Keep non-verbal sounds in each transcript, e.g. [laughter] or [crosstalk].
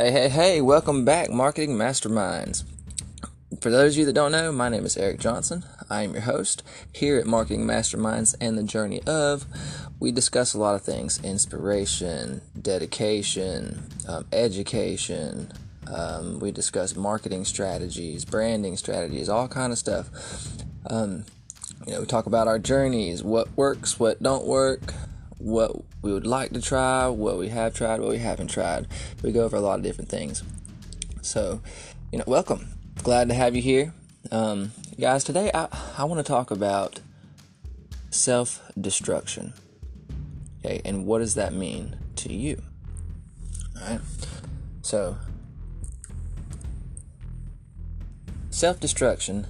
Hey, hey, hey, welcome back, Marketing Masterminds. For those of you that don't know, my name is Eric Johnson. I am your host here at Marketing Masterminds and the Journey of. We discuss a lot of things inspiration, dedication, um, education. Um, we discuss marketing strategies, branding strategies, all kind of stuff. Um, you know, we talk about our journeys, what works, what don't work, what we would like to try, what we have tried, what we haven't tried. We go over a lot of different things. So, you know, welcome. Glad to have you here. Um, guys, today I, I want to talk about self destruction. Okay, and what does that mean to you? All right. So, self destruction,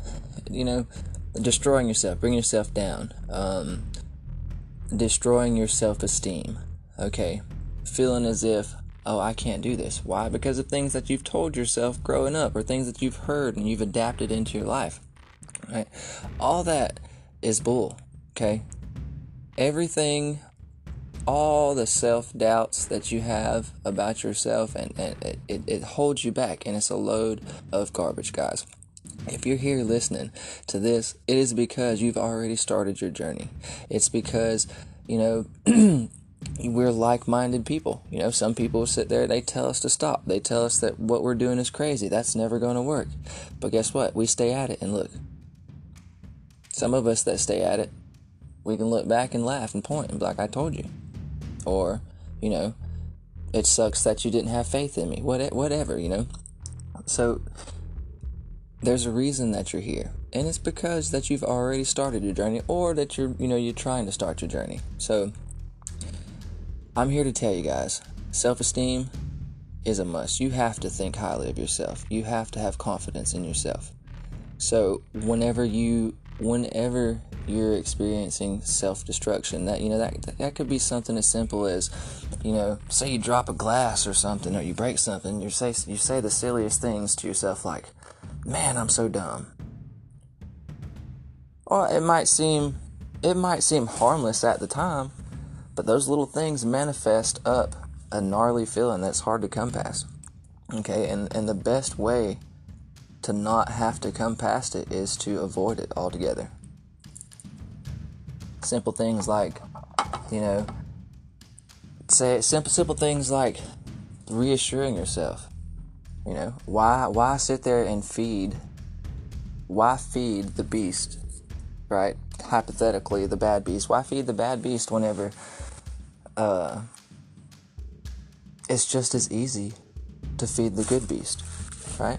you know, destroying yourself, bringing yourself down. Um, destroying your self esteem. Okay? Feeling as if, oh, I can't do this. Why? Because of things that you've told yourself growing up or things that you've heard and you've adapted into your life. Right? All that is bull. Okay? Everything, all the self doubts that you have about yourself, and, and it, it holds you back, and it's a load of garbage, guys. If you're here listening to this, it is because you've already started your journey. It's because, you know, [clears throat] we're like minded people. You know, some people sit there, they tell us to stop. They tell us that what we're doing is crazy. That's never going to work. But guess what? We stay at it and look. Some of us that stay at it, we can look back and laugh and point and be like, I told you. Or, you know, it sucks that you didn't have faith in me. What, whatever, you know. So, there's a reason that you're here and it's because that you've already started your journey or that you're you know you're trying to start your journey. So i'm here to tell you guys self-esteem is a must. You have to think highly of yourself. You have to have confidence in yourself. So whenever you whenever you're experiencing self-destruction that you know that that could be something as simple as you know say you drop a glass or something or you break something you say you say the silliest things to yourself like man, I'm so dumb. Or it might seem it might seem harmless at the time, but those little things manifest up a gnarly feeling that's hard to come past. Okay, and, and the best way to not have to come past it is to avoid it altogether. Simple things like, you know, say simple simple things like reassuring yourself you know, why why sit there and feed why feed the beast, right? Hypothetically, the bad beast. Why feed the bad beast whenever uh, it's just as easy to feed the good beast, right?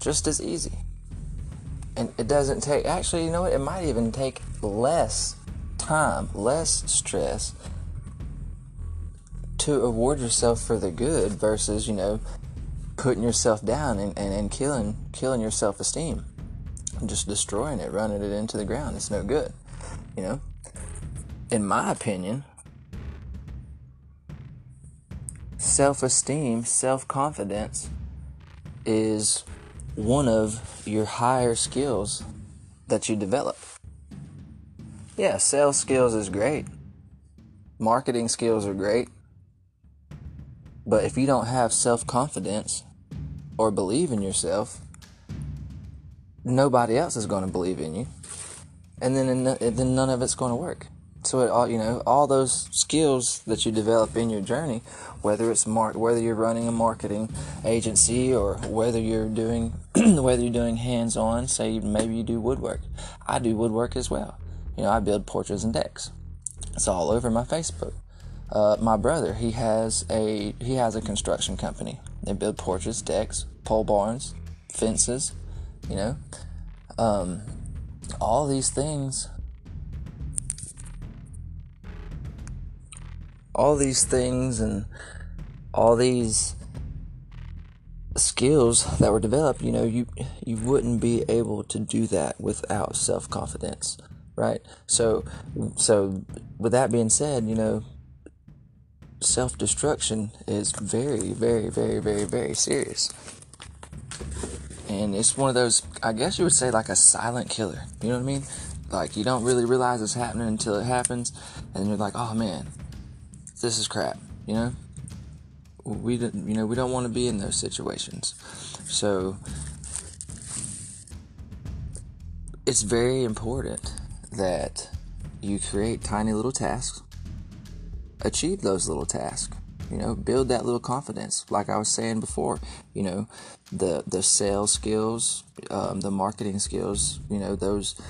Just as easy. And it doesn't take, actually, you know what? It might even take less time, less stress to reward yourself for the good versus, you know, putting yourself down and, and, and killing killing your self esteem. Just destroying it, running it into the ground. It's no good. You know? In my opinion, self esteem, self confidence is one of your higher skills that you develop. Yeah, sales skills is great. Marketing skills are great. But if you don't have self confidence or believe in yourself, nobody else is going to believe in you, and then then none of it's going to work. So it all you know, all those skills that you develop in your journey, whether it's mar- whether you're running a marketing agency or whether you're doing [clears throat] whether you're doing hands-on, say maybe you do woodwork. I do woodwork as well. You know, I build porches and decks. It's all over my Facebook. Uh, my brother, he has a he has a construction company. They build porches, decks, pole barns, fences, you know, um, all these things. All these things and all these skills that were developed, you know, you you wouldn't be able to do that without self confidence, right? So, so with that being said, you know, self destruction is very, very, very, very, very serious. And it's one of those, I guess you would say, like a silent killer. You know what I mean? Like, you don't really realize it's happening until it happens, and you're like, oh man, this is crap, you know? we you know we don't want to be in those situations. So it's very important that you create tiny little tasks, achieve those little tasks. You know, build that little confidence. Like I was saying before, you know, the the sales skills, um, the marketing skills. You know, those.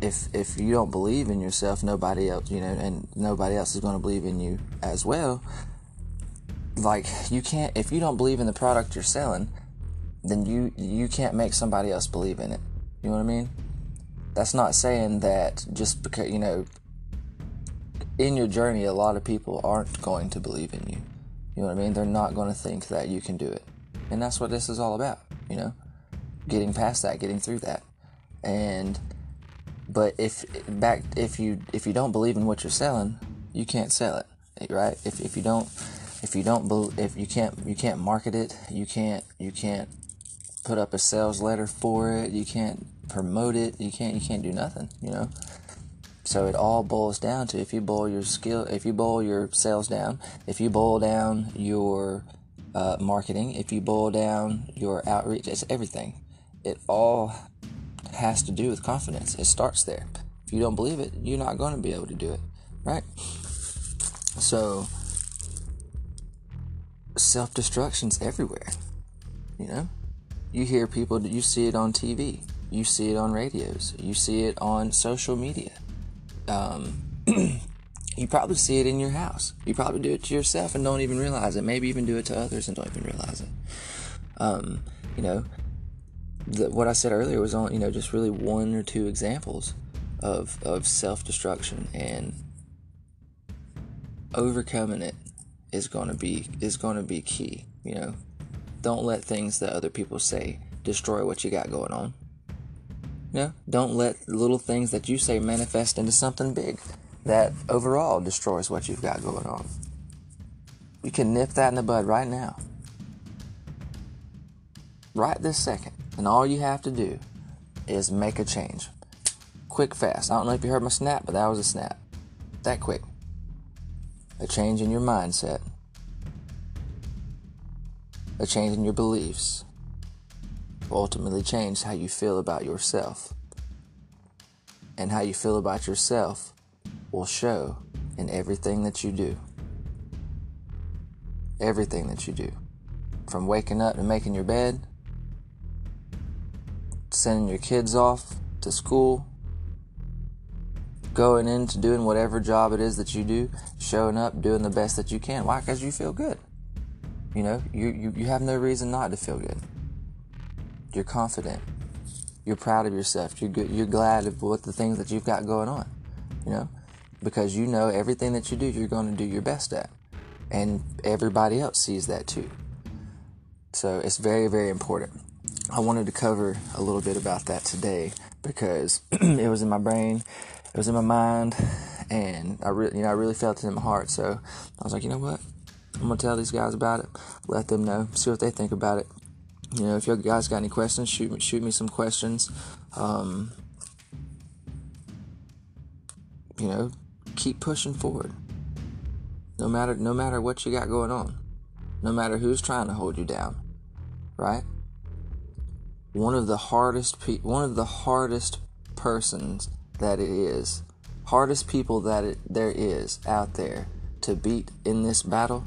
If if you don't believe in yourself, nobody else, you know, and nobody else is going to believe in you as well. Like you can't if you don't believe in the product you're selling, then you you can't make somebody else believe in it. You know what I mean? That's not saying that just because, you know, in your journey, a lot of people aren't going to believe in you. You know what I mean? They're not going to think that you can do it. And that's what this is all about, you know? Getting past that, getting through that. And but if back if you if you don't believe in what you're selling, you can't sell it, right? If if you don't if you don't if you can't you can't market it, you can't you can't put up a sales letter for it, you can't promote it. You can't you can't do nothing, you know. So it all boils down to if you boil your skill, if you boil your sales down, if you boil down your uh, marketing, if you boil down your outreach, it's everything. It all has to do with confidence. It starts there. If you don't believe it, you're not going to be able to do it, right? So self destruction's everywhere. You know, you hear people, you see it on TV. You see it on radios. You see it on social media. Um, [clears throat] you probably see it in your house. You probably do it to yourself and don't even realize it. Maybe even do it to others and don't even realize it. Um, you know, the, what I said earlier was on, you know, just really one or two examples of, of self destruction and overcoming it is going to be is going to be key you know don't let things that other people say destroy what you got going on yeah, don't let little things that you say manifest into something big that overall destroys what you've got going on. You can nip that in the bud right now. Right this second. And all you have to do is make a change. Quick, fast. I don't know if you heard my snap, but that was a snap. That quick. A change in your mindset. A change in your beliefs ultimately change how you feel about yourself. And how you feel about yourself will show in everything that you do. Everything that you do. From waking up and making your bed, sending your kids off to school, going into doing whatever job it is that you do, showing up, doing the best that you can. Why? Because you feel good. You know, you, you, you have no reason not to feel good. You're confident. You're proud of yourself. You're good. You're glad of what the things that you've got going on. You know, because you know everything that you do, you're going to do your best at, and everybody else sees that too. So it's very, very important. I wanted to cover a little bit about that today because [clears throat] it was in my brain, it was in my mind, and I really, you know, I really felt it in my heart. So I was like, you know what? I'm gonna tell these guys about it, let them know, see what they think about it, you know, if you guys got any questions, shoot me, shoot me some questions. Um, you know, keep pushing forward. No matter no matter what you got going on, no matter who's trying to hold you down, right? One of the hardest pe- one of the hardest persons that it is, hardest people that it, there is out there to beat in this battle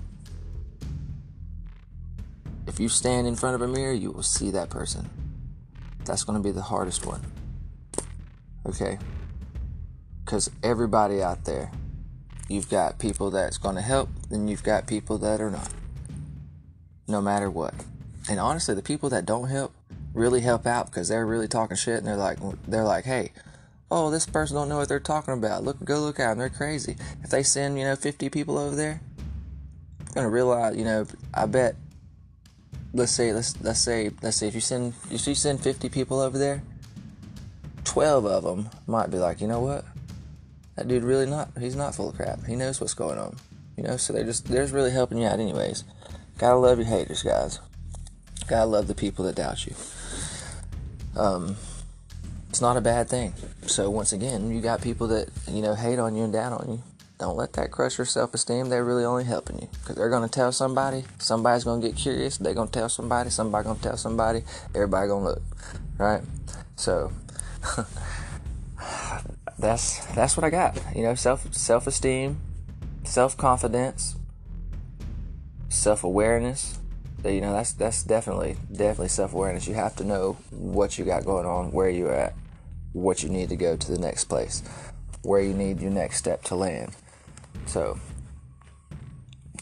if you stand in front of a mirror, you will see that person. That's going to be the hardest one. Okay? Because everybody out there, you've got people that's going to help, then you've got people that are not. No matter what. And honestly, the people that don't help really help out because they're really talking shit and they're like, they're like, hey, oh, this person don't know what they're talking about. Look, go look at them. They're crazy. If they send, you know, 50 people over there, gonna realize, you know, I bet let's say let's let's say let's say if you send if you send 50 people over there 12 of them might be like you know what? That dude really not he's not full of crap. He knows what's going on. You know so they're just they're just really helping you out anyways. Gotta love your haters guys. Gotta love the people that doubt you. Um it's not a bad thing. So once again you got people that you know hate on you and down on you don't let that crush your self-esteem. They're really only helping you because they're to tell somebody. Somebody's to get curious. They're to tell somebody. Somebody to tell somebody. Everybody to look, right? So [laughs] that's that's what I got. You know, self self-esteem, self-confidence, self-awareness. You know, that's that's definitely definitely self-awareness. You have to know what you got going on, where you're at, what you need to go to the next place, where you need your next step to land. So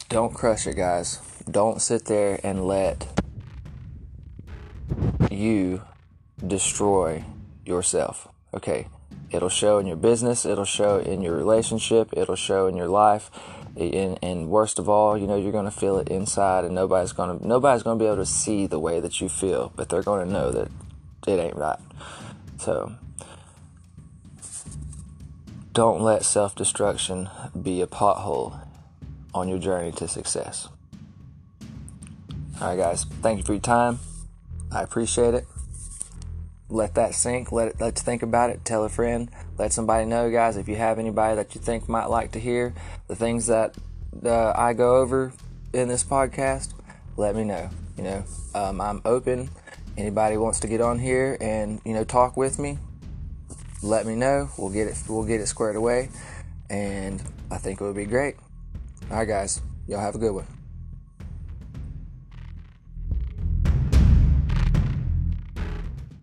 don't crush it, guys. Don't sit there and let you destroy yourself. Okay. It'll show in your business, it'll show in your relationship, it'll show in your life. And, and worst of all, you know, you're going to feel it inside and nobody's going to nobody's going to be able to see the way that you feel, but they're going to know that it ain't right. So, don't let self destruction be a pothole on your journey to success. All right, guys, thank you for your time. I appreciate it. Let that sink. Let it, let's think about it. Tell a friend. Let somebody know, guys. If you have anybody that you think might like to hear the things that uh, I go over in this podcast, let me know. You know, um, I'm open. Anybody wants to get on here and you know talk with me, let me know. We'll get it. We'll get it squared away, and I think it would be great. All right, guys. Y'all have a good one.